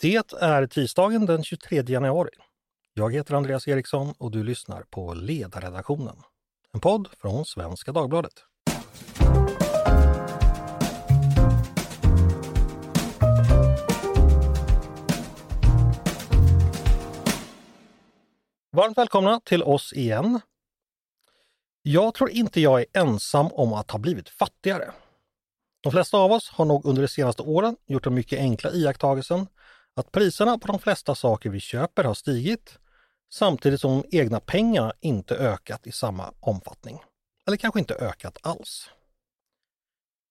Det är tisdagen den 23 januari. Jag heter Andreas Eriksson och du lyssnar på Ledarredaktionen. En podd från Svenska Dagbladet. Varmt välkomna till oss igen. Jag tror inte jag är ensam om att ha blivit fattigare. De flesta av oss har nog under de senaste åren gjort den mycket enkla iakttagelsen att priserna på de flesta saker vi köper har stigit samtidigt som de egna pengarna inte ökat i samma omfattning. Eller kanske inte ökat alls.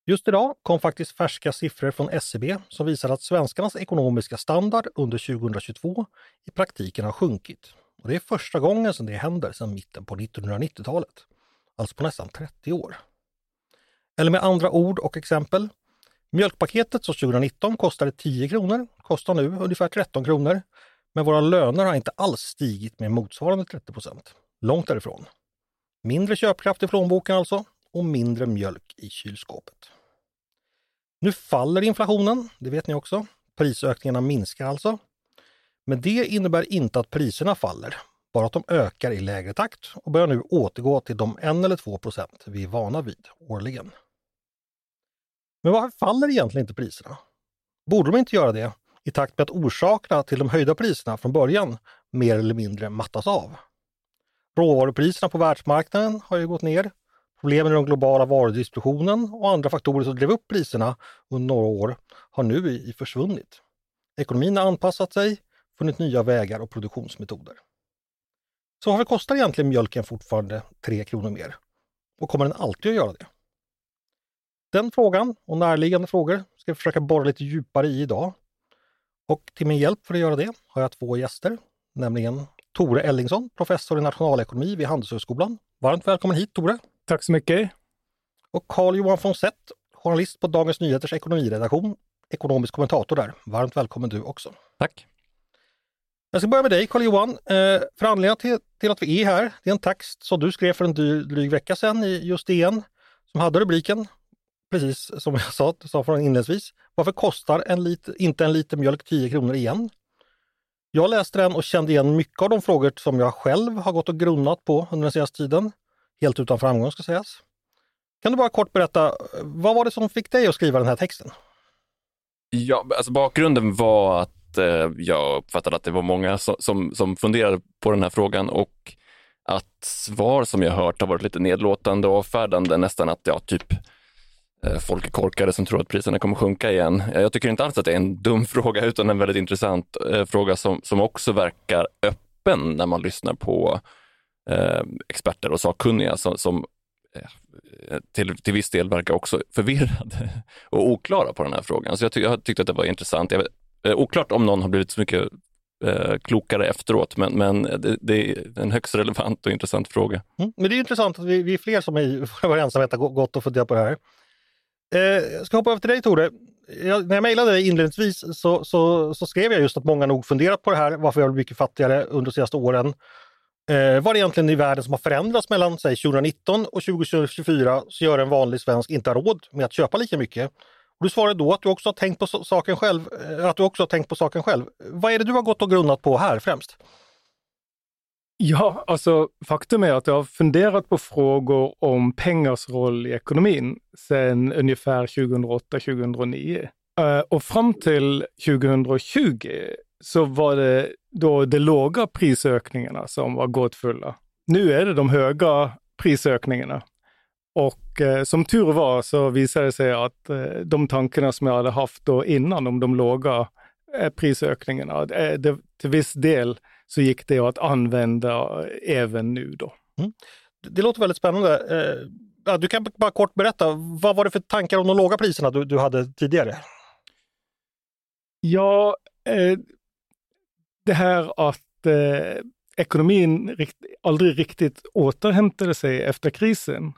Just idag kom faktiskt färska siffror från SCB som visar att svenskarnas ekonomiska standard under 2022 i praktiken har sjunkit. Och det är första gången som det händer sedan mitten på 1990-talet. Alltså på nästan 30 år. Eller med andra ord och exempel. Mjölkpaketet som 2019 kostade 10 kronor kostar nu ungefär 13 kronor. Men våra löner har inte alls stigit med motsvarande 30 procent. Långt därifrån. Mindre köpkraft i plånboken alltså och mindre mjölk i kylskåpet. Nu faller inflationen, det vet ni också. Prisökningarna minskar alltså. Men det innebär inte att priserna faller, bara att de ökar i lägre takt och börjar nu återgå till de 1 eller 2 procent vi är vana vid årligen. Men varför faller egentligen inte priserna? Borde de inte göra det i takt med att orsakerna till de höjda priserna från början mer eller mindre mattas av? Råvarupriserna på världsmarknaden har ju gått ner. Problemen i den globala varudistributionen och andra faktorer som drev upp priserna under några år har nu försvunnit. Ekonomin har anpassat sig, funnit nya vägar och produktionsmetoder. Så varför kostar egentligen mjölken fortfarande 3 kronor mer? Och kommer den alltid att göra det? Den frågan och närliggande frågor ska vi försöka borra lite djupare i idag. Och till min hjälp för att göra det har jag två gäster, nämligen Tore Ellingsson, professor i nationalekonomi vid Handelshögskolan. Varmt välkommen hit Tore! Tack så mycket! Och Carl-Johan von Sett, journalist på Dagens Nyheters ekonomiredaktion, ekonomisk kommentator där. Varmt välkommen du också! Tack! Jag ska börja med dig Carl-Johan. Eh, för anledningen till, till, att vi är här, det är en text som du skrev för en dryg vecka sedan i just DN som hade rubriken precis som jag sa, sa från inledningsvis. Varför kostar en lit, inte en liter mjölk 10 kronor igen? Jag läste den och kände igen mycket av de frågor som jag själv har gått och grunnat på under den senaste tiden. Helt utan framgång ska sägas. Kan du bara kort berätta, vad var det som fick dig att skriva den här texten? Ja, alltså bakgrunden var att eh, jag uppfattade att det var många som, som, som funderade på den här frågan och att svar som jag hört har varit lite nedlåtande och avfärdande, nästan att ja, typ Eh, Eh, folk är korkade som tror att priserna kommer sjunka igen. Jag tycker inte alls att det är en dum fråga utan en väldigt intressant eh, fråga som, som också verkar öppen när man lyssnar på eh, experter och sakkunniga som, som eh, till, till viss del verkar också förvirrade och oklara på den här frågan. Så jag, ty jag tyckte att det var intressant. Jag vet, eh, oklart om någon har blivit så mycket eh, klokare efteråt, men, men det, det, är en högst relevant och intressant fråga. Mm, men det är intressant att vi, vi är fler som i vår ensamhet har gått och funderat på det här. Eh, jag ska hoppa över till dig Tore. Jag, när jag mejlade dig inledningsvis så, så, så, skrev jag just att många nog funderat på det här, varför vi har blivit mycket fattigare under de senaste åren. Eh, vad det egentligen i världen som har förändrats mellan säg 2019 och 2024 så gör en vanlig svensk inte har råd med att köpa lika mycket. Och du svarade då att du också har tänkt på saken själv. Eh, att du också har tänkt på saken själv. Vad är det du har gått och grunnat på här främst? Ja, alltså faktum är att jag har funderat på frågor om pengars roll i ekonomin sedan ungefär 2008-2009. Eh, och fram till 2020 så var det då de låga prisökningarna som var gåtfulla. Nu är det de höga prisökningarna. Och eh, som tur var så visade det sig att eh, de tankarna som jag hade haft då innan om de låga eh, prisökningarna, eh, det, till viss del så gick det att använda även nu då. Mm. Det låter väldigt spännande. Eh, du kan bara kort berätta, vad var det för tankar om de låga priserna du, du hade tidigare? Ja, eh, det här att eh, ekonomin rikt, aldrig riktigt återhämtade sig efter krisen.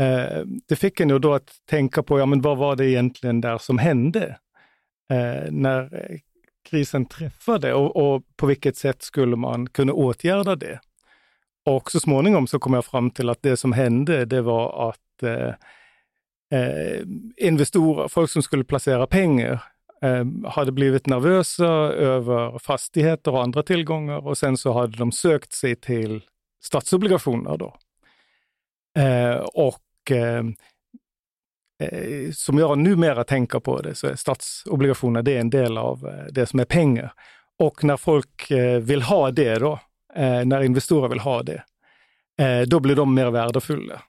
Eh, det fick en då att tänka på, ja men vad var det egentligen där som hände? Eh, när krisen träffade och, och, på vilket sätt skulle man kunna åtgärda det? Och så småningom så kom jag fram till att det som hände, det var att eh, eh, investorer, folk som skulle placera pengar, eh, hade blivit nervösa över fastigheter och andra tillgångar och sen så hade de sökt sig till statsobligationer då. Eh, och eh, eh, som jag numera tänker på det så är statsobligationer det är en del av eh, det som är pengar. Och när folk eh, vill ha det då, eh, när investerare vill ha det, då blir de mer värdefulla.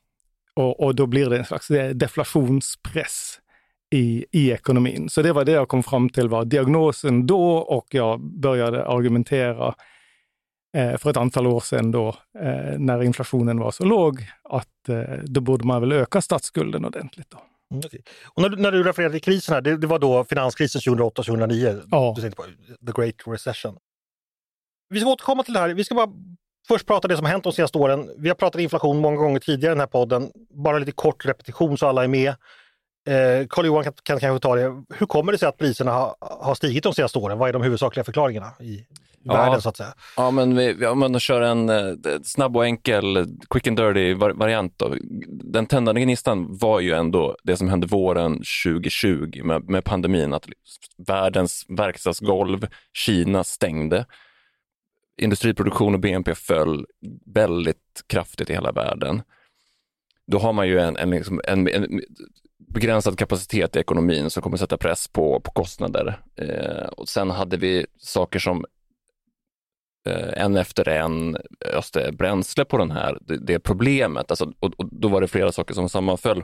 Och, och då blir det en slags deflationspress i, i ekonomin. Så det var det jag kom fram till var diagnosen då och jag började argumentera för ett antal år sedan då, när inflationen var så låg, att då borde man väl öka statsskulden ordentligt. Då. Mm, och när, du, när du refererade till krisen här, det, det var då finanskrisen 2008-2009? Ja. Du tänkte på the great recession. Vi ska återkomma till det här. Vi ska bara först prata det som hänt de senaste åren. Vi har pratat inflation många gånger tidigare i den här podden. Bara lite kort repetition så alla är med. Eh, Carl-Johan kan, kan kanske ta det. Hur kommer det sig att priserna har, har stigit de senaste åren? Vad är de huvudsakliga förklaringarna i ja. världen så att säga? Ja, men vi, om man kör en eh, snabb och enkel quick and dirty variant. Då. Den tändande gnistan var ju ändå det som hände våren 2020 med, med pandemin, att världens verkstadsgolv, Kina stängde. Industriproduktion och BNP föll väldigt kraftigt i hela världen då har man ju en, en, liksom, en, en, begränsad kapacitet i ekonomin som kommer sätta press på, på kostnader. Eh, och sen hade vi saker som eh, en efter en öste bränsle på den här, det, det problemet. Alltså, och, och, då var det flera saker som sammanföll.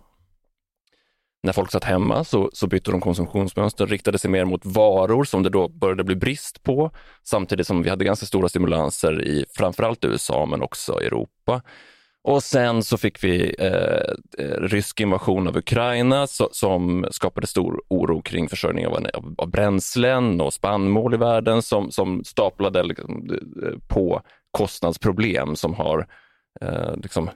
När folk satt hemma så, så bytte de konsumtionsmönster, riktade sig mer mot varor som det då började bli brist på, samtidigt som vi hade ganska stora stimulanser i framförallt USA men också Europa. Och sen så fick vi eh, eh, rysk invasion av Ukraina so som skapade stor oro kring försörjning av, av, av bränslen och spannmål i världen som, som staplade liksom, eh, på kostnadsproblem som har eh, liksom,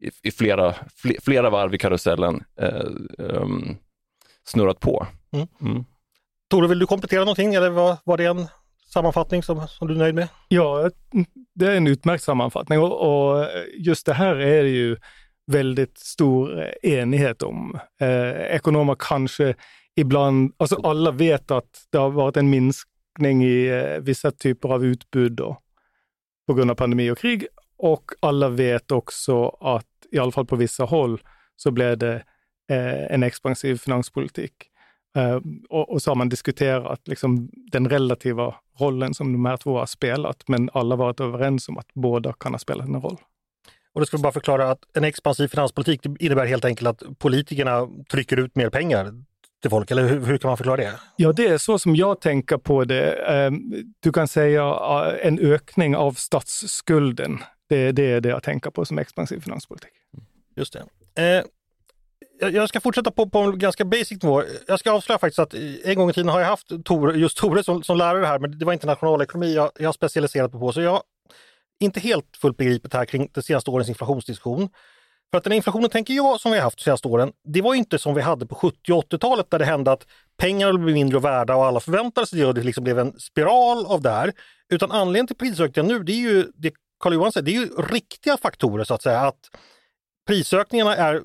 i, i, flera, flera varv i karusellen eh, um, snurrat på. Mm. Mm. Tore, vill du komplettera någonting eller var, var det en sammanfattning som, som du är nöjd med? Ja, det är en utmärkt sammanfattning och, och just det här är det ju väldigt stor eh, enighet om. Eh, ekonomer kanske ibland, alltså alla vet att det har varit en minskning i eh, vissa typer av utbud då, på grund av pandemi och krig. Och alla vet också att i alla fall på vissa håll så blev det eh, en expansiv finanspolitik. Eh, och, och, så har man diskuterat liksom, den relativa rollen som de här två har spelat, men alla varit överens om att båda kan ha spelat en roll. Och då ska vi bara förklara att en expansiv finanspolitik innebär helt enkelt att politikerna trycker ut mer pengar till folk, eller hur, hur, kan man förklara det? Ja, det är så som jag tänker på det. Ehm, du kan säga eh, en ökning av statsskulden. Det, det är det jag tänker på som expansiv finanspolitik. Just det. Jag ska fortsätta på, på en ganska basic nivå. Jag ska avslöja faktiskt att en gång i tiden har jag haft Tore, just Tore som, som lärare här, men det var inte nationalekonomi jag, jag specialiserat mig på. Så jag inte helt fullt begripet här kring de senaste årens inflationsdiskussion. För att den inflationen, tänker jag, som vi har haft de senaste åren, det var inte som vi hade på 70 och 80-talet där det hände att pengar blev mindre värda och alla förväntade sig det och det liksom blev en spiral av det här. Utan anledningen till prisökningen nu, det är ju det Carl Johan säger, det är ju riktiga faktorer så att säga. Att prisökningarna är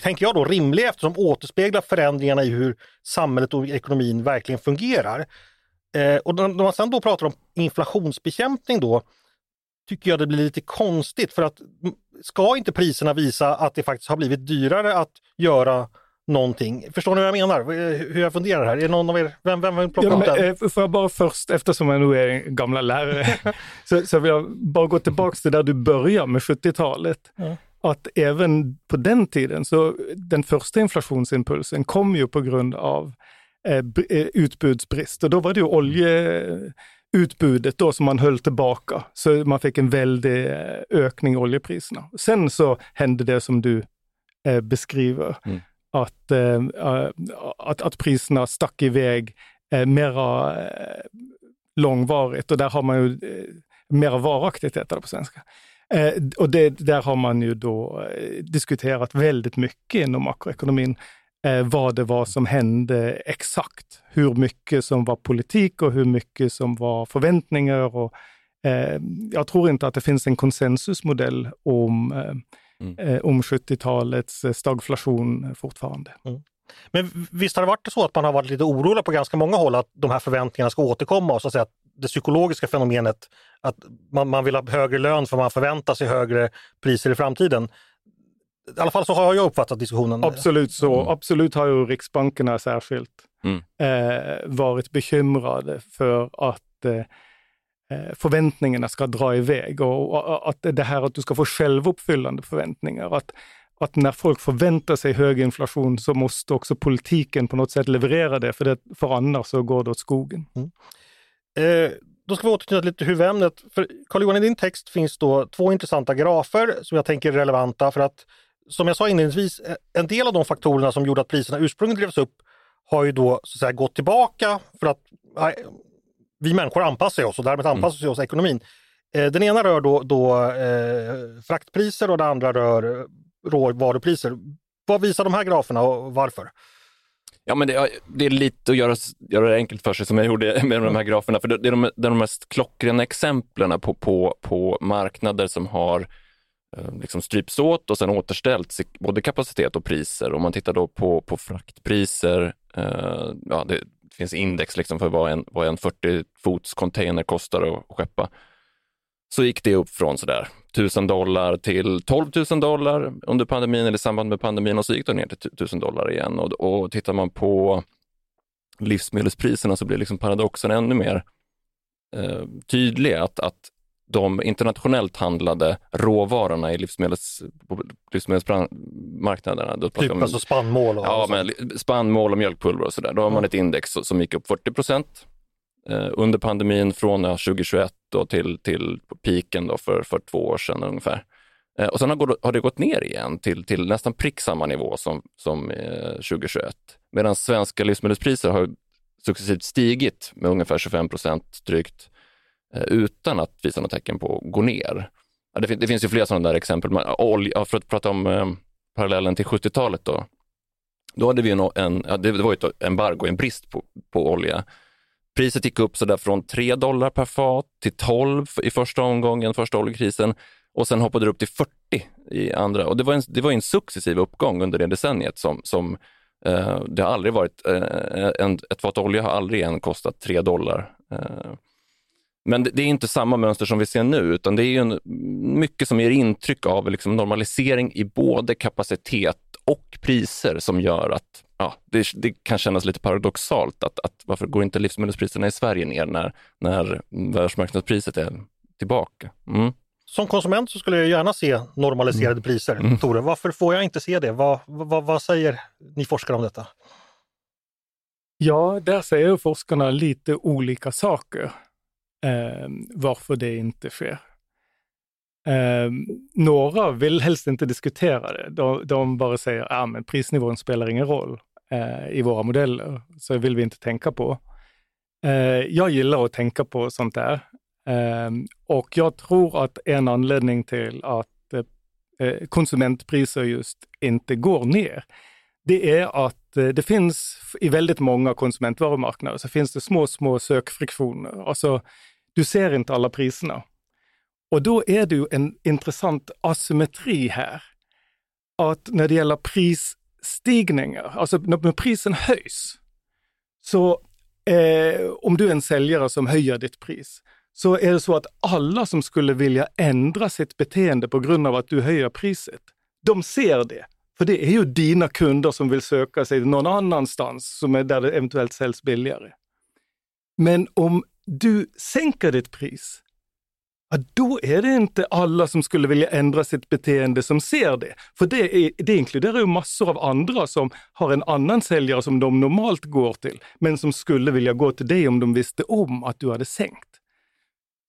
tänker jag då, rimliga eftersom de återspeglar förändringarna i hur samhället och ekonomin verkligen fungerar. Eh, och när man sedan då pratar om inflationsbekämpning då, tycker jag det blir lite konstigt för att ska inte priserna visa att det faktiskt har blivit dyrare att göra någonting. Förstår ni vad jag menar? Eh, hur jag funderar här? Är någon av er, vem, vem vill plocka ja, upp den? Eh, får jag bara först, eftersom jag nu är en gamla lärare, så, så vill jag bara gå tillbaks till där du började med 70-talet. Ja att även på den tiden, så den första inflationsimpulsen kom ju på grund av eh, eh utbudsbrist och då var det ju oljeutbudet då som man höll tillbaka. Så man fick en väldig eh, ökning i oljepriserna. Sen så hände det som du eh, beskriver, mm. att, eh, att, att priserna stack iväg eh, mera eh, långvarigt och där har man ju mera varaktigt heter det på svenska. Eh, och det, där har man ju då eh, diskuterat väldigt mycket inom makroekonomin, eh, vad det var som hände exakt. Hur mycket som var politik och hur mycket som var förväntningar. Och, eh, jag tror inte att det finns en konsensusmodell om, mm. om 70-talets stagflation fortfarande. Mm. Men visst har det varit så att man har varit lite orolig på ganska många håll att de här förväntningarna ska återkomma och så att säga att det psykologiska fenomenet att man, man vill ha högre lön för man förväntar sig högre priser i framtiden. I alla fall så har jag uppfattat diskussionen. Absolut så. Mm. Absolut har ju riksbankerna särskilt Mm. eh, varit bekymrade för att eh, eh, förväntningarna ska dra iväg och, och att det här att du ska få självuppfyllande förväntningar. Att, att när folk förväntar sig hög inflation så måste också politiken på något sätt leverera det, för, det, för annars så går det åt skogen. Eh, då ska vi återknyta lite till huvudämnet. För Carl-Johan, i din text finns då två intressanta grafer som jag tänker är relevanta för att som jag sa inledningsvis, eh, en del av de faktorerna som gjorde att priserna ursprungligen drevs upp har ju då så att säga, gått tillbaka för att nej, vi människor anpassar oss och därmed anpassar vi oss ekonomin. Eh, den ena rör då, då eh, fraktpriser och den andra rör eh, råvarupriser. Vad visar de här graferna och varför? Ja, men det, är- det är lite att göra, göra det enkelt för sig som jag gjorde med de här graferna. För det, det är de, det är de mest klockrena exemplen på, på, på marknader som har eh, liksom strypts åt och sen återställts i både kapacitet och priser. Om man tittar då på, på fraktpriser, eh, ja, det finns index liksom för vad en, vad en 40 fots container kostar att skeppa. Så gick det upp från sådär 1000 dollar till 12 000 dollar under pandemin eller i samband med pandemin och så gick det ner till 1000 dollar igen. Och, och tittar man på livsmedelspriserna så blir liksom paradoxen ännu mer eh, tydlig. Att, att de internationellt handlade råvarorna i livsmedels, livsmedelsmarknaderna, då Typ om- alltså spannmål och Ja, och men spannmål och mjölkpulver och sådär. Då har man ett index som gick upp 40 procent eh, under pandemin från ja, 2021 då till, till piken då för, för två år sedan ungefär. Eh, och sen har, har det gått ner igen till, till nästan prick samma nivå som, som eh, 2021. Medan svenska livsmedelspriser har successivt stigit med ungefär 25 procent drygt eh, utan att visa något tecken på att gå ner. Det, fin- det finns ju flera sådana där exempel. Men, olja, för att prata om eh, parallellen till 70-talet då. Då hade vi en, en ja, det var ju ett embargo, en brist på, på olja. Priset gick upp så där från 3 dollar per fat till 12 i första omgången, första oljekrisen och sen hoppade det upp till 40 i andra. Och det var en, det var en successiv uppgång under det decenniet som, som eh, det har aldrig varit, eh, en, ett fat olja har aldrig än kostat 3 dollar. Eh, men det, det är inte samma mönster som vi ser nu, utan det är ju en, mycket som ger intryck av liksom normalisering i både kapacitet och priser som gör att ja, det, det kan kännas lite paradoxalt att, att varför går inte livsmedelspriserna i Sverige ner när, när världsmarknadspriset är tillbaka? Mm. Som konsument så skulle jag gärna se normaliserade Mm. priser. Tore, varför får jag inte se det? Vad, vad, vad säger ni forskare om detta? Ja, där säger forskarna lite olika saker eh, varför det inte sker. Eh, några vill helst inte diskutera det. De, de bara säger att ah, men prisnivån spelar ingen roll eh, i våra modeller, så vill vi inte tänka på. Eh, jag gillar att tänka på sånt där. Eh, och jag tror att en anledning till att eh, eh, konsumentpriser just inte går ner, det är att eh, det finns i väldigt många konsumentvarumarknader så finns det små, små sökfriktioner. Alltså, du ser inte alla priserna. Och då är det ju en intressant asymmetri här. Att när det gäller prisstigningar, alltså när prisen höjs, så eh, om du är en säljare som höjer ditt pris, så är det så att alla som skulle vilja ändra sitt beteende på grund av att du höjer priset, de ser det. För det är ju dina kunder som vill söka sig någon annanstans som är där det eventuellt säljs billigare. Men om du sänker ditt pris, ja, då är det inte alla som skulle vilja ändra sitt beteende som ser det. För det, är, det inkluderar ju massor av andra som har en annan säljare som de normalt går till, men som skulle vilja gå till dig om de visste om att du hade sänkt.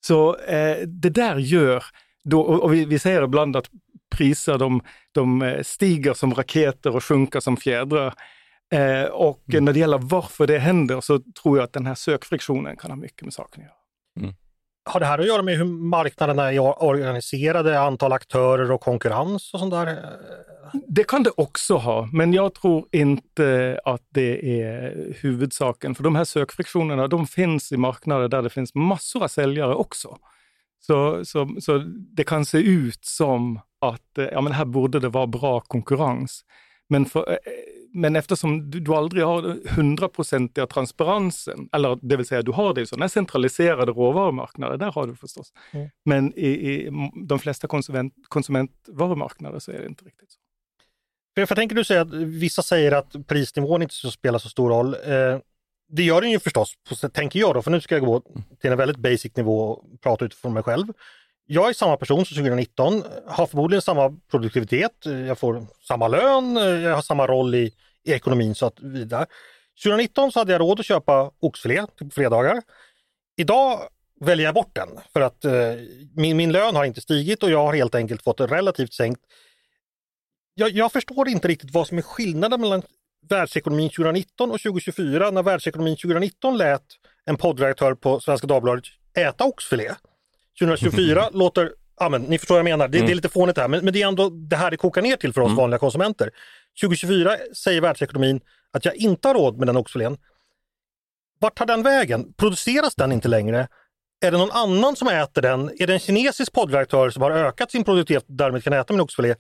Så eh, det där gör, då, och, vi, vi säger ibland att priser de, de eh, stiger som raketer och sjunker som fjädrar. Eh, och Mm. när det gäller varför det händer så tror jag att den här sökfriktionen kan ha mycket med saken att göra. Har det här att göra med hur marknaderna är organiserade, antal aktörer och konkurrens och sånt där? Det kan det också ha, men jag tror inte att det är huvudsaken. För de här sökfriktionerna, de finns i marknader där det finns massor av säljare också. Så, så, så det kan se ut som att ja, men här borde det vara bra konkurrens. Men för, eh, men eftersom du, du aldrig har hundraprocentiga transparensen, eller det vill säga du har det i sådana centraliserade råvarumarknader, där har du förstås. Mm. Men i, i de flesta konsument, konsumentvarumarknader så är det inte riktigt så. För jag tänker du säger att vissa säger att prisnivån inte spelar så stor roll. Eh, det gör den ju förstås, tänker jag då, för nu ska jag gå till en väldigt basic nivå och prata utifrån mig själv. Jag är samma person som 2019, har förmodligen samma produktivitet, jag får samma lön, jag har samma roll i, i ekonomin så att vidare. 2019 så hade jag råd att köpa oxfilé på fredagar. Idag väljer jag bort den för att eh, min, min lön har inte stigit och jag har helt enkelt fått relativt sänkt. Jag, jag förstår inte riktigt vad som är skillnaden mellan världsekonomin 2019 och 2024 när världsekonomin 2019 lät en poddredaktör på Svenska Dagbladet äta oxfilé. 2024 låter, ja men ni förstår vad jag menar, det, mm. det är lite fånigt det här, men, men, det är ändå det här det kokar ner till för oss mm. vanliga konsumenter. 2024 säger världsekonomin att jag inte har råd med den oxfilén. Vart tar den vägen? Produceras den inte längre? Är det någon annan som äter den? Är det en kinesisk poddredaktör som har ökat sin produktivitet och därmed kan äta min oxfilé?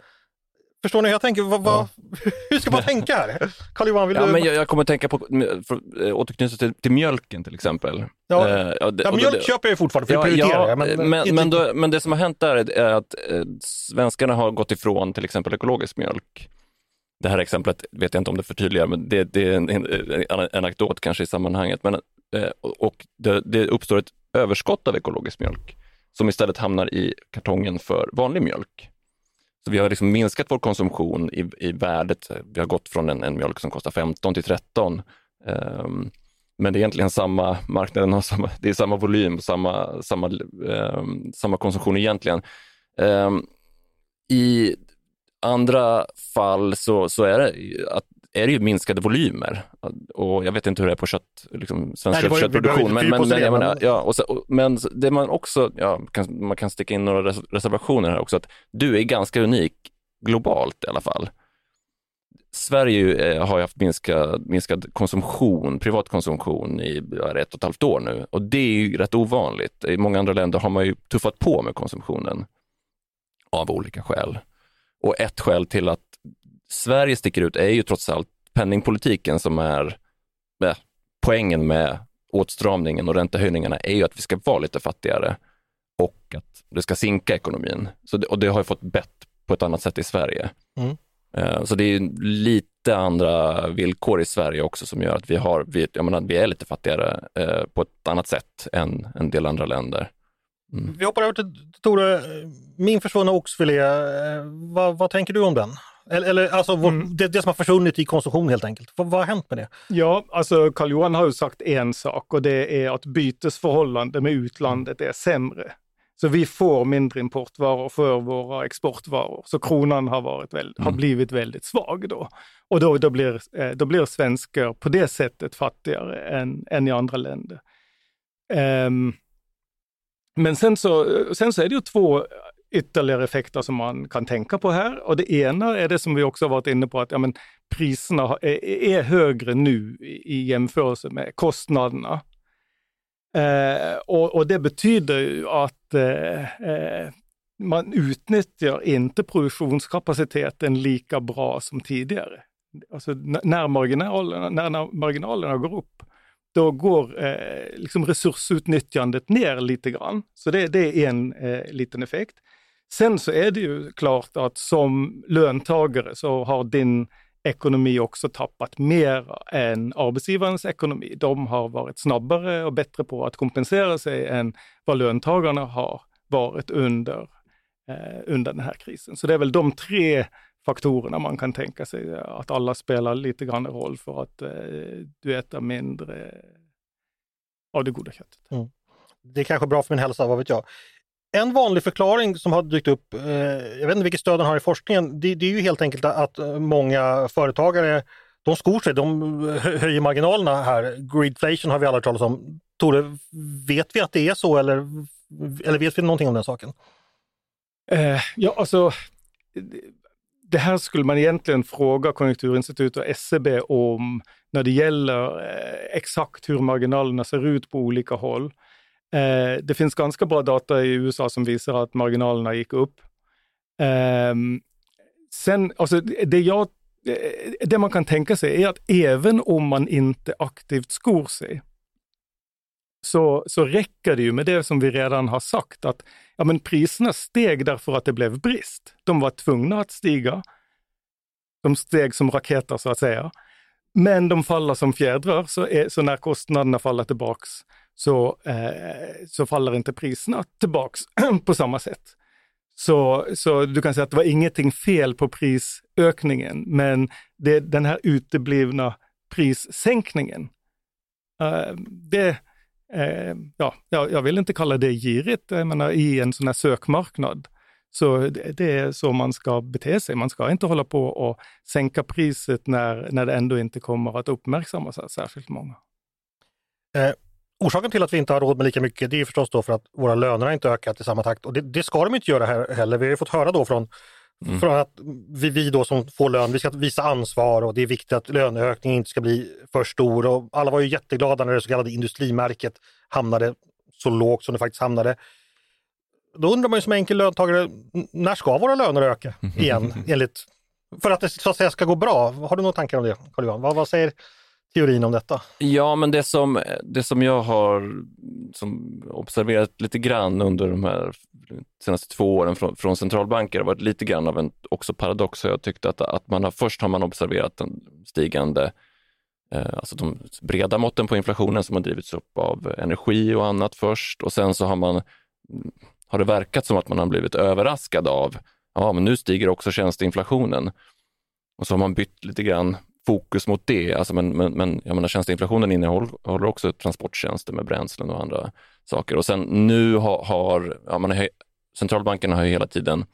Förstår ni hur jag tänker? Vad, vad, hur ska man tänka här? Karl-Johan, vill ja, du? Men jag, jag kommer tänka på, för, äh, återknyta till, till mjölken till exempel. Ja, äh, ja, det, ja mjölk det, köper jag fortfarande, för ja, det prioriterar jag. Men, men, men, då, men, det som har hänt där är att äh, svenskarna har gått ifrån till exempel ekologisk mjölk. Det här exemplet vet jag inte om det förtydligar, men det, det är en, en, en anekdot kanske i sammanhanget. Men, och det, det uppstår ett överskott av ekologisk mjölk som istället hamnar i kartongen för vanlig mjölk. Så vi har liksom minskat vår konsumtion i, i värdet. Vi har gått från en, en mjölk som kostar 15 till 13. Um, ehm, men det är egentligen samma, marknaden har samma, det är samma volym, samma, samma, um, samma konsumtion egentligen. Um, I andra fall så, så är det att är det ju minskade volymer. Och jag vet inte hur det är på kött, liksom, svensk Nej, köttproduktion. Men, men, men, det, men, ja, och så, men det man också, ja, kan, man kan sticka in några reservationer här också, att du är ganska unik globalt i alla fall. Sverige har ju haft minskad, minskad konsumtion, privatkonsumtion i ett och ett halvt år nu och det är ju rätt ovanligt. I många andra länder har man ju tuffat på med konsumtionen av olika skäl. Och ett skäl till att Sverige sticker ut är ju trots allt penningpolitiken som är eh, poängen med åtstramningen och räntehöjningarna är ju att vi ska vara lite fattigare och att det ska sinka ekonomin. Så det, och det har ju fått bett på ett annat sätt i Sverige. Mm. Eh, så det är lite andra villkor i Sverige också som gör att vi, har, vi, jag menar, vi är lite fattigare eh, på ett annat sätt än en del andra länder. Mm. Vi hoppar över till Tore, min försvunna oxfilé, eh, vad, vad tänker du om den? Eller, eller alltså mm. det, det, som har försvunnit i konsumtion helt enkelt. Vad, vad har hänt med det? Ja, alltså Karl-Johan har ju sagt en sak och det är att bytesförhållande med utlandet är sämre. Så vi får mindre importvaror för våra exportvaror. Så kronan har, varit mm. har blivit väldigt svag då. Och då, då, blir, eh, då blir svenskar på det sättet fattigare än, än i andra länder. Um, men sen så, sen så är det ju två ytterligare effekter som man kan tänka på här. Och det ena är det som vi också varit inne på, att ja, men, priserna är, är högre nu i jämförelse med kostnaderna. Eh, och, och, det betyder ju att eh, eh man utnyttjar inte produktionskapaciteten lika bra som tidigare. Alltså när marginalerna, när marginalerna går upp, då går eh, liksom resursutnyttjandet ner lite grann. Så det, det är en eh, liten effekt. Sen så är det ju klart att som löntagare så har din ekonomi också tappat mer än arbetsgivarens ekonomi. De har varit snabbare och bättre på att kompensera sig än vad löntagarna har varit under, eh, under den här krisen. Så det är väl de tre faktorerna man kan tänka sig att alla spelar lite grann roll för att eh, du äter mindre av det goda köttet. Mm. Det är kanske bra för min hälsa, vad vet jag. En vanlig förklaring som har dykt upp, eh, jag vet inte vilket stöd den har i forskningen, det, det, är ju helt enkelt att eh, många företagare de skor sig, de eh, höjer marginalerna här. Greedflation har vi alla hört talas om. Tore, vet vi att det är så eller, eller vet vi någonting om den saken? Eh, ja, alltså det här skulle man egentligen fråga Konjunkturinstitutet och SCB om när det gäller eh, exakt hur marginalerna ser ut på olika håll. Eh, det finns ganska bra data i USA som visar att marginalerna gick upp. Eh, sen, alltså det jag eh, det man kan tänka sig är att även om man inte aktivt skor sig, så, så räcker det ju med det som vi redan har sagt, att ja, men priserna steg därför att det blev brist. De var tvungna att stiga. De steg som raketer så att säga. Men de faller som fjädrar, så, är, så när kostnaderna faller tillbaks så, eh, så faller inte priserna tillbaks på samma sätt. Så, så du kan säga att det var ingenting fel på prisökningen, men det, den här uteblivna prissänkningen, eh, det, eh, ja, jag vill inte kalla det girigt, jag menar i en sån här sökmarknad. Så det, det är så man ska bete sig. Man ska inte hålla på och sänka priset när, när det ändå inte kommer att uppmärksammas särskilt många. Eh, Orsaken till att vi inte har råd med lika mycket det är förstås då för att våra löner inte ökat i samma takt och det, det ska de inte göra här heller. Vi har fått höra då från, mm. från att vi, vi då som får lön, vi ska visa ansvar och det är viktigt att löneökningen inte ska bli för stor och alla var ju jätteglada när det så kallade industrimärket hamnade så lågt som det faktiskt hamnade. Då undrar man ju som enkel löntagare, när ska våra löner öka igen? enligt, för att det så att säga ska gå bra. Har du några tankar om det, Carl-Johan? Vad, vad säger teorin om detta? Ja, men det som, det som jag har som observerat lite grann under de här senaste två åren från, från centralbanker har varit lite grann av en också paradox. Jag tyckte att, att man har, först har man observerat den stigande eh, Alltså de breda måtten på inflationen som har drivits upp av energi och annat först och sen så har man har det verkat som att man har blivit överraskad av, ja men nu stiger också tjänsteinflationen. Och så har man bytt lite grann fokus mot det. Alltså men, men, men jag menar, tjänsteinflationen innehåller också transporttjänster med bränslen och andra saker. Och sen nu har, har ja, man har, centralbankerna har ju hela tiden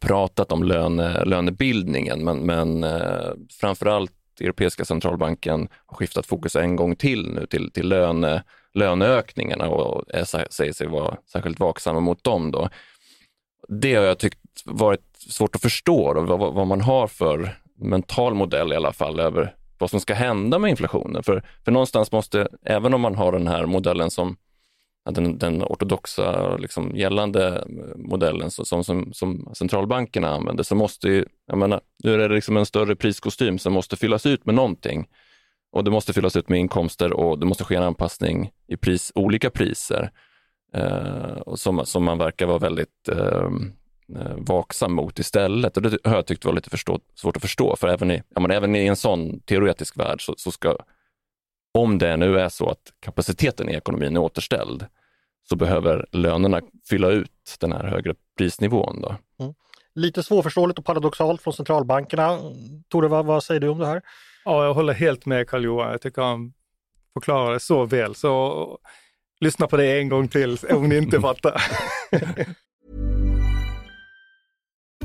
pratat om löne, lönebildningen, men, men eh, framförallt Europeiska centralbanken har skiftat fokus en gång till nu till, till löne, löneökningarna och är, säger sig vara särskilt vaksamma mot dem. Då. Det har jag tyckt varit svårt att förstå, då, vad, vad man har för mental modell i alla fall över vad som ska hända med inflationen. För, för någonstans måste, även om man har den här modellen som den, den ortodoxa liksom, gällande modellen som, som, som centralbankerna använder, så måste ju, jag menar, nu är det liksom en större priskostym som måste fyllas ut med någonting. Och det måste fyllas ut med inkomster och det måste ske en anpassning i pris, olika priser. Eh, och som, som man verkar vara väldigt eh, Eh, vaksam mot istället. Och det har jag tyckt var lite förstå, svårt att förstå, för även i, ja, men även i en sån teoretisk värld så, så, ska, om det nu är så att kapaciteten i ekonomin är återställd, så behöver lönerna fylla ut den här högre prisnivån. Då. Mm. Lite svårförståeligt och paradoxalt från centralbankerna. Tore, vad, vad säger du om det här? Ja, jag håller helt med Karl-Johan. Jag tycker han förklarar det så väl. Så lyssna på det en gång till om ni inte fattar.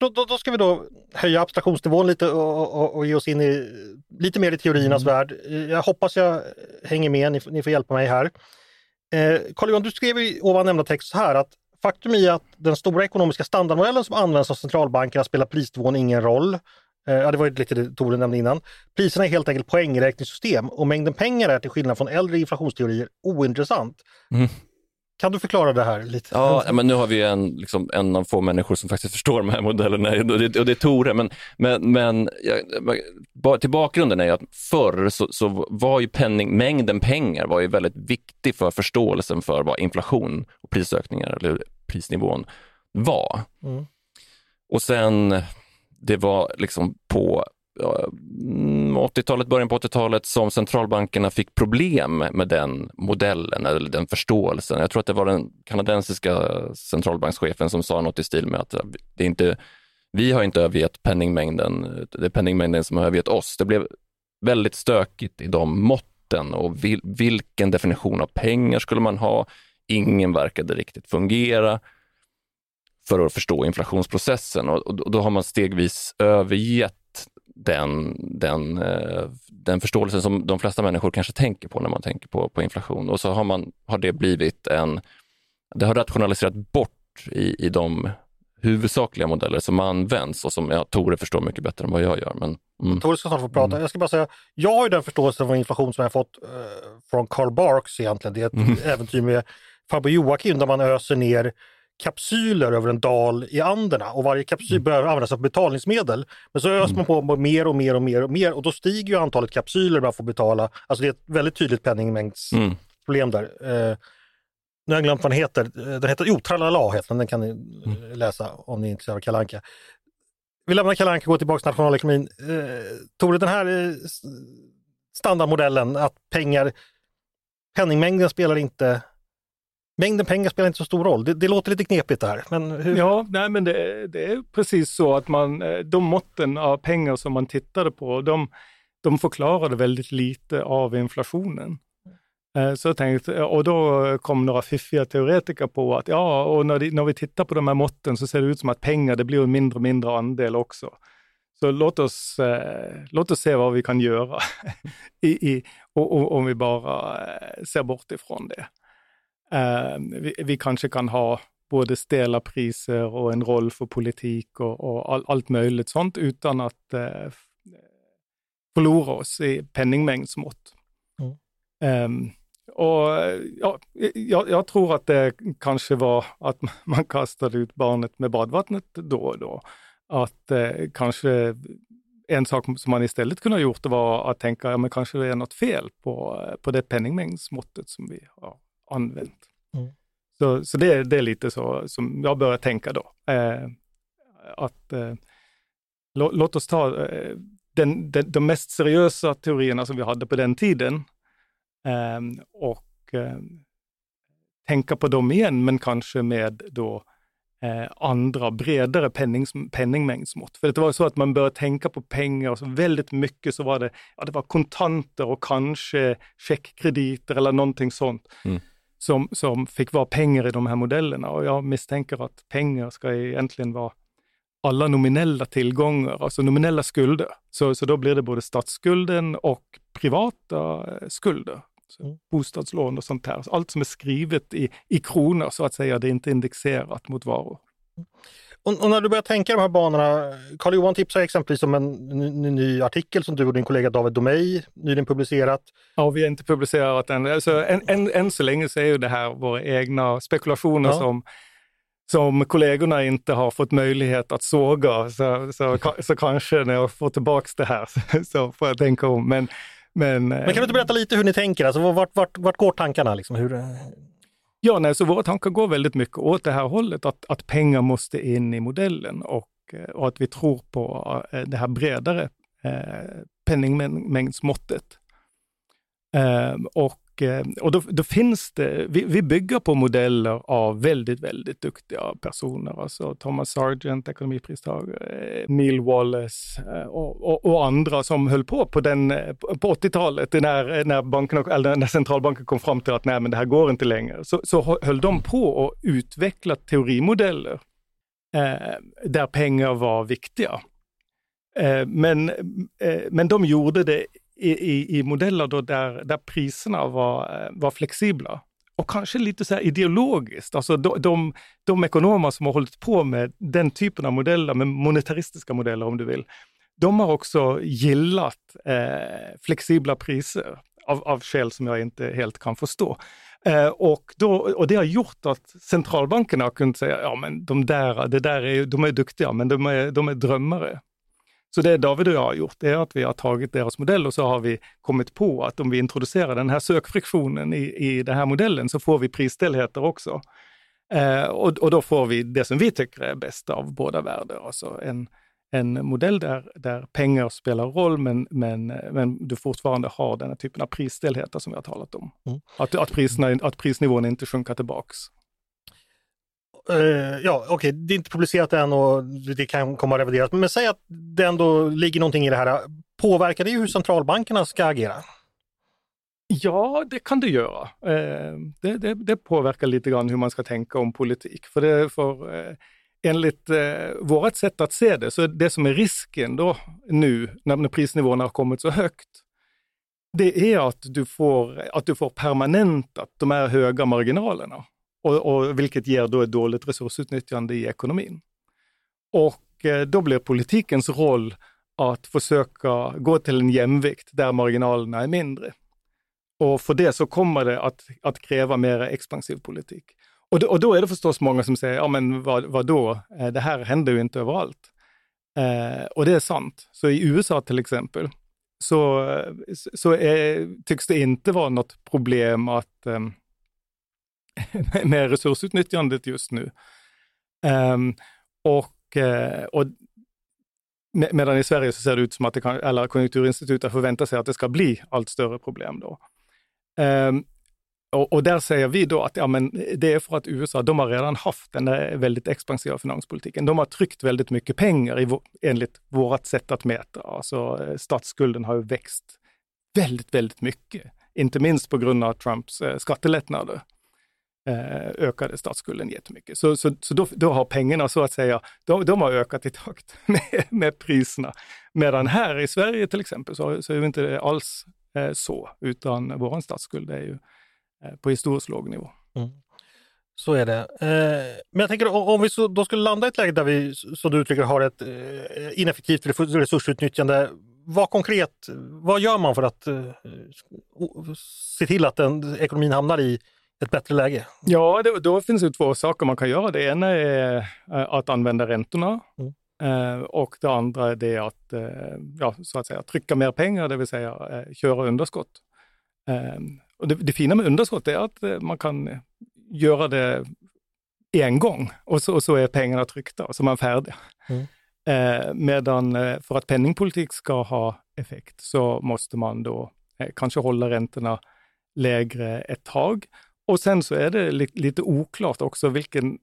Då, då, då, ska vi då höja abstraktionsnivån lite och, och, och ge oss in i lite mer i teoriernas mm. värld. Jag hoppas jag hänger med, ni, ni får hjälpa mig här. Eh, Carl-Johan, du skrev i ovan nämnda text så här att faktum är att den stora ekonomiska standardmodellen som används av centralbankerna spelar prisnivån ingen roll. Eh, ja, det var ju lite det Tore nämnde innan. Priserna är helt enkelt poängräkningssystem och mängden pengar är till skillnad från äldre inflationsteorier ointressant. Mm. Kan du förklara det här lite? Ja, men nu har vi en, liksom, en av få människor som faktiskt förstår de här modellerna och det, och det är Tore. Men, men, men ja, till bakgrunden är ju att förr så, så, var ju penning, mängden pengar var ju väldigt viktig för förståelsen för vad inflation och prisökningar eller prisnivån var. Mm. Och sen, det var liksom på 80-talet, mm, början på 80-talet som centralbankerna fick problem med den modellen eller den förståelsen. Jag tror att det var den kanadensiska centralbankschefen som sa något i stil med att det är inte, vi har inte övergett penningmängden, det är penningmängden som har övergett oss. Det blev väldigt stökigt i de måtten och vil, vilken definition av pengar skulle man ha? Ingen verkade riktigt fungera. för att förstå inflationsprocessen och, och då har man stegvis övergett den, den, eh, den förståelsen som de flesta människor kanske tänker på när man tänker på, på inflation. Och så har, man, har det blivit en, det har rationaliserat bort i, i de huvudsakliga modeller som används och som ja, Tore förstår mycket bättre än vad jag gör. Men, mm. Tore ska snart få prata. Mm. Jag ska bara säga, jag har ju den förståelsen av inflation som jag fått eh, från Karl Barks egentligen. Det är ett mm. äventyr med farbror Joakim där man öser ner kapsyler över en dal i Anderna och varje kapsyl mm. börjar användas som betalningsmedel. Men så öser man på mer och mer och mer och mer och då stiger ju antalet kapsyler man får betala. Alltså det är ett väldigt tydligt penningmängdsproblem där. Eh, nu har jag glömt vad den heter. Den heter, jo, Tralala heter den, den kan ni mm. läsa om ni är intresserade av Kalanka. Vi lämnar Kalanka och går tillbaka till nationalekonomin. Eh, Tore, den här eh, standardmodellen att pengar, penningmängden spelar inte Mängden pengar spelar inte så stor roll. Det, det låter lite knepigt det här. Men hur... Ja, nej, men det, det, är precis så att man, eh, de måtten av pengar som man tittade på, de, de förklarade väldigt lite av inflationen. Eh, så jag tänkte, och då kom några fiffiga teoretiker på att ja, och när, det, när vi tittar på de här måtten så ser det ut som att pengar, det blir en mindre och mindre andel också. Så låt oss, eh, låt oss se vad vi kan göra i, i, och, och, om vi bara eh, ser bort ifrån det. Eh, vi, vi, kanske kan ha både stela priser och en roll för politik och, och all, allt möjligt sånt utan att eh, förlora oss i penningmängdsmått. Mm. Um, och ja, jag, jag, tror att det kanske var att man kastade ut barnet med badvattnet då och då. Att eh, kanske en sak som man istället kunde ha gjort var att tänka, ja men kanske det är något fel på, på det penningmängdsmåttet som vi har använt. Mm. Så, så det, det, är lite så som jag börjar tänka då. Eh, att eh, lå, låt oss ta eh, den, den, de mest seriösa teorierna som vi hade på den tiden Ehm, och ehm, tänka på dem igen, men kanske med då eh, andra bredare penning, penningmängdsmått. För det var så att man började tänka på pengar, så väldigt mycket så var det, ja, det var kontanter och kanske checkkrediter eller någonting sånt. Mm. Som, som fick vara pengar i de här modellerna och jag misstänker att pengar ska egentligen vara alla nominella tillgångar, alltså nominella skulder. Så, så då blir det både statsskulden och privata eh, skulder mm. bostadslån och sånt här. Allt som är skrivet i, i kronor så att säga, det är inte indexerat mot varor. Och, och när du börjar tänka de här banorna, Carl-Johan tipsar exempelvis om en ny artikel som du och din kollega David Domey nyligen publicerat. Ja, vi har inte publicerat den. Alltså, än, än, än så länge så är ju det här våra egna spekulationer ja. som som kollegorna inte har fått möjlighet att såga. Så, så, så kanske när jag får tillbaks det här så får jag tänka om. Men men, Men kan du inte berätta lite hur ni tänker? Alltså, vart, vart, vart går tankarna? Liksom? Hur... Ja, nej, så våra tankar går väldigt mycket åt det här hållet, att, att pengar måste in i modellen och, eh, och att vi tror på eh, det här bredare eh, penningmängdsmåttet. Eh, och Eh, och då, då, finns det, vi, vi, bygger på modeller av väldigt, väldigt duktiga personer. Alltså Thomas Sargent, ekonomipristagare, eh, Neil Wallace eh, och, och, och, andra som höll på på, den, på 80-talet när, när, banken, när centralbanken kom fram till att nej, men det här går inte längre. Så, så höll de på att utveckla teorimodeller eh, där pengar var viktiga. Eh, men, eh, men de gjorde det i, i, i modeller då där, där priserna var, eh, var flexibla. Och kanske lite så här ideologiskt, alltså de, de, de ekonomer som har hållit på med den typen av modeller, med monetaristiska modeller om du vill, de har också gillat eh, flexibla priser av, av skäl som jag inte helt kan förstå. Eh, och, då, och det har gjort att centralbankerna har kunnat säga, ja men de där, det där är, de är duktiga, men de är, de är drömmare. Så det David och jag har gjort, det är att vi har tagit deras modell och så har vi kommit på att om vi introducerar den här sökfriktionen i, i den här modellen så får vi prisställheter också. Eh, och, och då får vi det som vi tycker är bäst av båda världar, alltså en, en modell där, där pengar spelar roll men, men, men du fortfarande har den här typen av prisställheter som vi har talat om. Mm. Att, att, priserna, att prisnivån inte sjunker tillbaks. Uh, ja, okej, okay. det är inte publicerat än och det kan komma att revideras. Men säg att det ändå ligger någonting i det här. Påverkar det hur centralbankerna ska agera? Ja, det kan det göra. Uh, det, det, det, påverkar lite grann hur man ska tänka om politik. För, det, för uh, enligt eh, vårt sätt att se det, så det som är risken då nu när prisnivåerna har kommit så högt, det är att du får, att du får permanentat de här höga marginalerna. Och, och vilket ger då ett dåligt resursutnyttjande i ekonomin. Och eh, då blir politikens roll att försöka gå till en jämvikt där marginalerna är mindre. Och för det så kommer det att, att kräva mer expansiv politik. Och då, och då är det förstås många som säger, ja men vad, vad då? Eh, det här händer ju inte överallt. Eh, och det är sant. Så i USA till exempel, så, så är, tycks det inte vara något problem att, eh, med resursutnyttjandet just nu. Um, och, eh, och med, medan i Sverige så ser det ut som att det kan, eller Konjunkturinstitutet förväntar sig att det ska bli allt större problem då. Um, och, och, där säger vi då att ja, men det är för att USA, de har redan haft den där väldigt expansiva finanspolitiken. De har tryckt väldigt mycket pengar i, enligt vårt sätt att mäta. Alltså eh, statsskulden har ju växt väldigt, väldigt mycket. Inte minst på grund av Trumps eh, skattelättnader Eh, ökade statsskulden jättemycket. Så, så, så då, då, har pengarna så att säga, de, de har ökat i takt med, med priserna. Medan här i Sverige till exempel så, så är det inte alls eh, så, utan vår statsskuld är ju Eh, på historiskt låg nivå. Mm. Så är det. Eh, men jag tänker om vi så, då skulle landa i ett läge där vi, som du uttrycker har ett eh, ineffektivt resursutnyttjande. Vad konkret, vad gör man för att eh, se till att den, ekonomin hamnar i ett bättre läge? Ja, det, då finns det två saker man kan göra. Det ena är att använda räntorna mm. och det andra är att ja, så att säga, trycka mer pengar, det vill säga köra underskott. Och det, det fina med underskott är att eh, man kan göra det en gång och så, och så är pengarna tryckta och så är man färdig. Mm. Eh, medan eh, för att penningpolitik ska ha effekt så måste man då eh, kanske hålla räntorna lägre ett tag. Och sen så är det li lite oklart också vilken,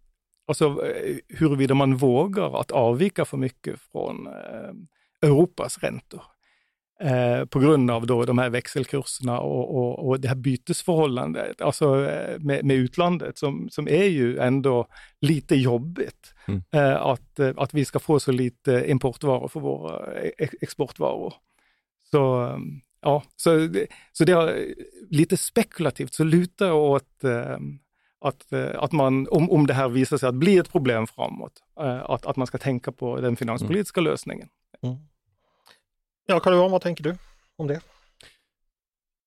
alltså eh, huruvida man vågar att avvika för mycket från eh, Europas räntor. Eh, på grund av då de här växelkurserna och, och, och det här bytesförhållandet, alltså eh, med, med, utlandet som, som är ju ändå lite jobbigt. Mm. Eh, att, att vi ska få så lite importvaror för våra exportvaror. Så ja, så, det, så det är lite spekulativt så lutar jag åt att, att man, om, om det här visar sig att bli ett problem framåt, att, att man ska tänka på den finanspolitiska mm. lösningen. Mm. Ja, Carl-Johan, vad tänker du om det?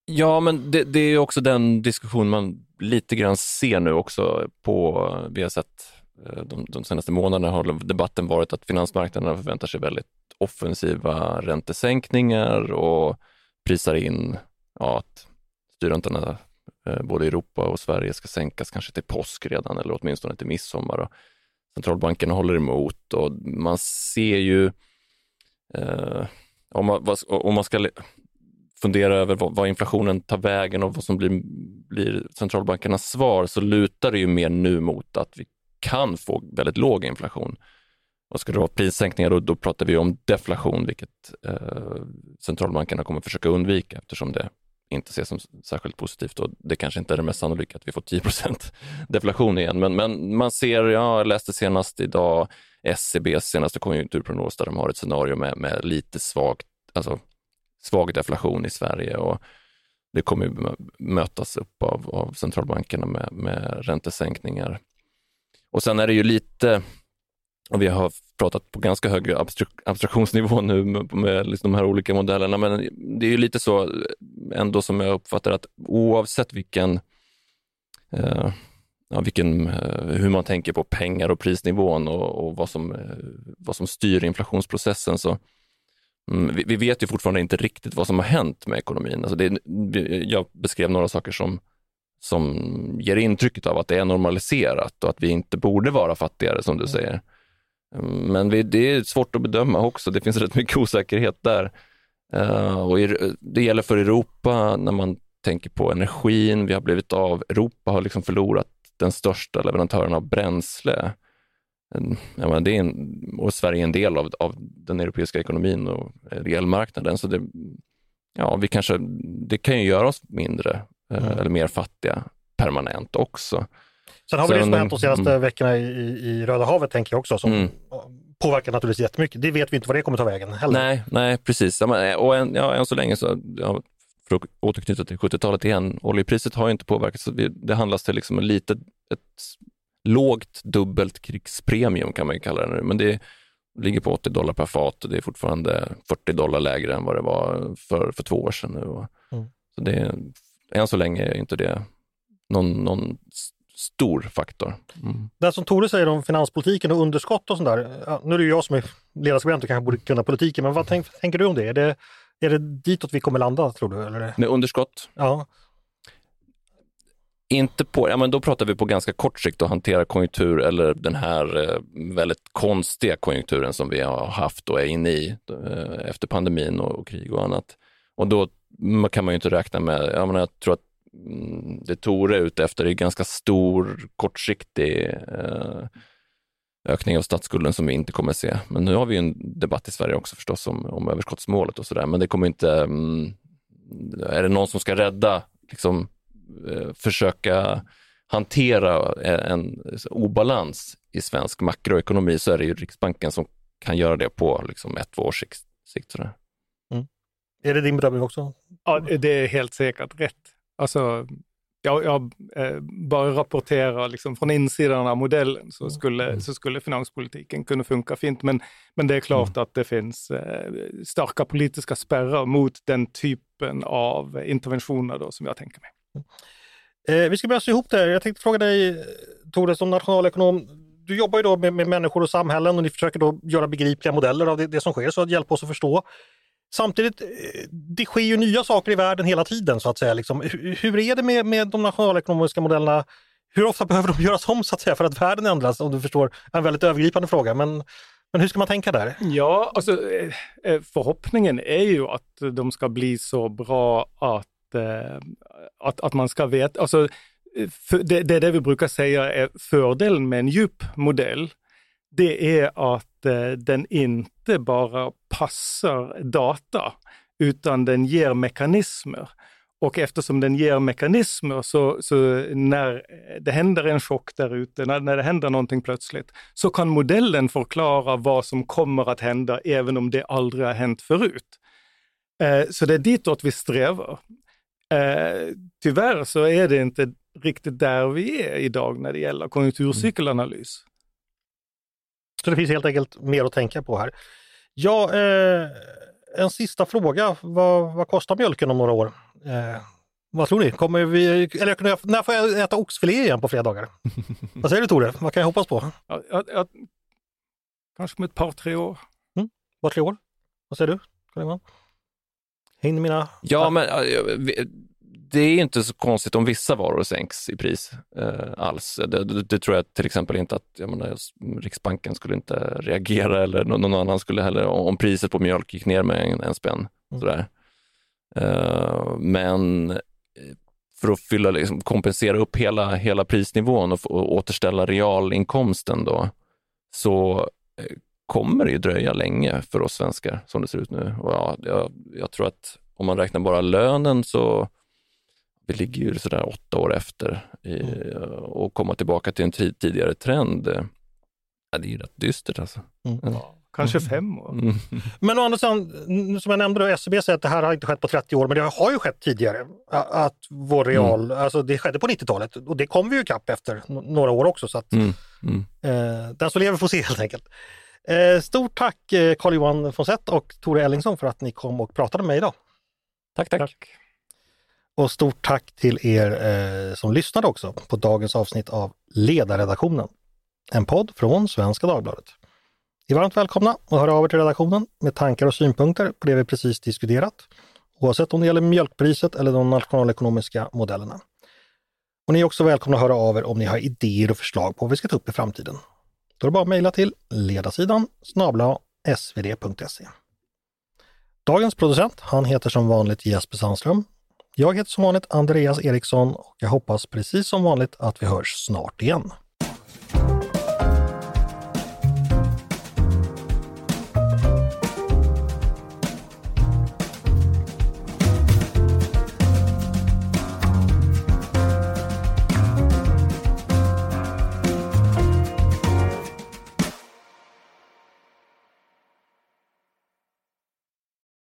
Ja, men det, det, är också den diskussion man lite grann ser nu också på, vi har sett eh, de, de senaste månaderna har debatten varit att finansmarknaderna förväntar sig väldigt offensiva räntesänkningar och prisar in ja, att styrräntorna eh, både i Europa och Sverige ska sänkas kanske till påsk redan eller åtminstone till midsommar. Och centralbankerna håller emot och man ser ju eh, om man, om man ska fundera över vad, inflationen tar vägen och vad som blir, blir centralbankernas svar så lutar det ju mer nu mot att vi kan få väldigt låg inflation. Och ska det vara prissänkningar då, då pratar vi om deflation, vilket eh, centralbankerna kommer försöka undvika eftersom det inte ses som särskilt positivt och det kanske inte är det mest sannolika att vi får 10% deflation igen. Men, men man ser, ja, jag läste senast idag SCBs senaste konjunkturprognos där de har ett scenario med, med lite svagt, alltså svag deflation i Sverige och det kommer mötas upp av, av centralbankerna med, med räntesänkningar. Och sen är det ju lite, och vi har pratat på ganska hög abstraktionsnivå nu med, med liksom de här olika modellerna, men det är ju lite så ändå som jag uppfattar att oavsett vilken eh, ja, vilken, eh, hur man tänker på pengar och prisnivån och, och vad, som, eh, vad som styr inflationsprocessen så mm, vi, vi, vet ju fortfarande inte riktigt vad som har hänt med ekonomin. Alltså det, jag beskrev några saker som, som ger intrycket av att det är normaliserat och att vi inte borde vara fattigare som du mm. säger. Men det är svårt att bedöma också, det finns rätt mycket osäkerhet där. Uh, och det gäller för Europa när man tänker på energin, vi har blivit av, Europa har liksom förlorat den största leverantören av bränsle. Ja, det är en, och Sverige är en del av, av den europeiska ekonomin och elmarknaden. Så det, ja, vi kanske, det kan ju göra oss mindre eh, mm. eller mer fattiga permanent också. Sen har vi det som hänt de senaste mm. veckorna i, i, Röda havet tänker jag också, som Mm. påverkar naturligtvis jättemycket. Det vet vi inte vad det kommer ta vägen heller. Nej, nej precis. Men, Och än, ja, än så länge så, ja, för att återknyta till 70-talet igen, oljepriset har ju inte påverkats. Det handlas till liksom en litet, ett lågt dubbelt krigspremium kan man ju kalla det nu, men det ligger på 80 dollar per fat och det är fortfarande 40 dollar lägre än vad det var för, för två år sedan nu. Mm. Så det, än så länge är inte det någon, någon stor faktor. Mm. Det som Tore säger om finanspolitiken och underskott och sånt där. Ja, nu är det ju jag som är ledarskribent och kanske borde kunna politiken, men vad tänk, tänker du om det? Är, det? är det ditåt vi kommer landa tror du? Eller? Med underskott, Ja, Inte på, ja men då pratar vi på ganska kort sikt och hantera konjunktur eller den här eh, väldigt konstiga konjunkturen som vi har haft och är inne i eh, efter pandemin och, och krig och annat. Och då kan man ju inte räkna med, jag, menar, jag tror att det Tore är ute efter är ganska stor kortsiktig eh, ökning av statsskulden som vi inte kommer se. Men nu har vi ju en debatt i Sverige också förstås om, om överskottsmålet och sådär, men det kommer inte, mm, är det någon som ska rädda liksom, eh, försöka hantera en obalans i svensk makroekonomi så är det ju Riksbanken som kan göra det på liksom ett, två års sikt. sikt sådär. är det din bedömning också? Ja, det är helt säkert rätt. Alltså, jag, jag eh, bara rapporterar liksom från insidan av modellen så skulle, så skulle finanspolitiken kunna funka fint. Men, men det är klart att det finns eh, starka politiska spärrar mot den typen av interventioner då, som jag tänker mig. Eh, vi ska börja sy ihop det här. Jag tänkte fråga dig, Tore, som nationalekonom. Du jobbar ju då med, med människor och samhällen och ni försöker då göra begripliga modeller av det, det som sker, så att hjälpa oss att förstå. Samtidigt, eh, det sker ju nya saker i världen hela tiden så att säga. Liksom. Hur, hur är det med, med de nationalekonomiska modellerna? Hur ofta behöver de göras om så att säga för att världen ändras? Om du förstår, en väldigt övergripande fråga. Men, men hur ska man tänka där? Ja, alltså eh, eh, förhoppningen är ju att de ska bli så bra att, att, att man ska veta, alltså det, det det vi brukar säga är fördelen med en djup modell. Det är att Eh, den inte bara passar data, utan den ger mekanismer. Och eftersom den ger mekanismer så, så när det händer en chock där ute, när, när det händer någonting plötsligt, så kan modellen förklara vad som kommer att hända även om det aldrig har hänt förut. Eh, så det är ditåt vi strävar. Eh, tyvärr så är det inte riktigt där vi är idag när det gäller konjunkturcykelanalys. Så det finns helt enkelt mer att tänka på här. Ja, eh, en sista fråga. Vad, vad kostar mjölken om några år? Eh, vad tror ni? Kommer vi, eller när får jag äta oxfilé igen på fredagar? vad säger du Tore? Vad kan jag hoppas på? Ja, ja, ja, kanske om ett par, tre år. Var tre år? Vad säger du? Hinner mina... Ja, men det är inte så konstigt om vissa varor sänks i pris eh, alls. Det, det, det tror jag till exempel inte att jag menar, Riksbanken skulle inte reagera eller nå- någon annan skulle heller, om priset på mjölk gick ner med en, en spänn. Sådär. Eh, men eh, för att fylla, liksom, kompensera upp hela, hela prisnivån och, och återställa realinkomsten då, så eh, kommer det ju dröja länge för oss svenskar som det ser ut nu. Och ja, jag, jag tror att om man räknar bara lönen så vi ligger ju sådär åtta år efter i, och komma tillbaka till en tid, tidigare trend. eh, Ja, det är ju rätt dystert alltså. Kanske fem år. Mm. Men å andra sidan, som jag nämnde, då, SCB säger att det här har inte skett på 30 år, men det har ju skett tidigare. Att vår real, alltså det skedde på 90-talet och det kom vi ju ikapp efter några år också. Så att, Mm. Mm. eh, den som lever får se helt enkelt. Eh, stort tack eh, Carl-Johan Fonsett och Tore Ellingsson för att ni kom och pratade med mig idag. Tack, tack. Och stort tack till er eh, som lyssnade också på dagens avsnitt av Ledarredaktionen. En podd från Svenska Dagbladet. Ni är varmt välkomna att höra av er till redaktionen med tankar och synpunkter på det vi precis diskuterat. Oavsett om det gäller mjölkpriset eller de nationalekonomiska modellerna. Och ni är också välkomna att höra av er om ni har idéer och förslag på vad vi ska ta upp i framtiden. Då är det bara att mejla till ledarsidan snabla svd.se. Dagens producent, han heter som vanligt Jesper Sandström. Jag heter som vanligt Andreas Eriksson och jag hoppas precis som vanligt att vi hörs snart igen.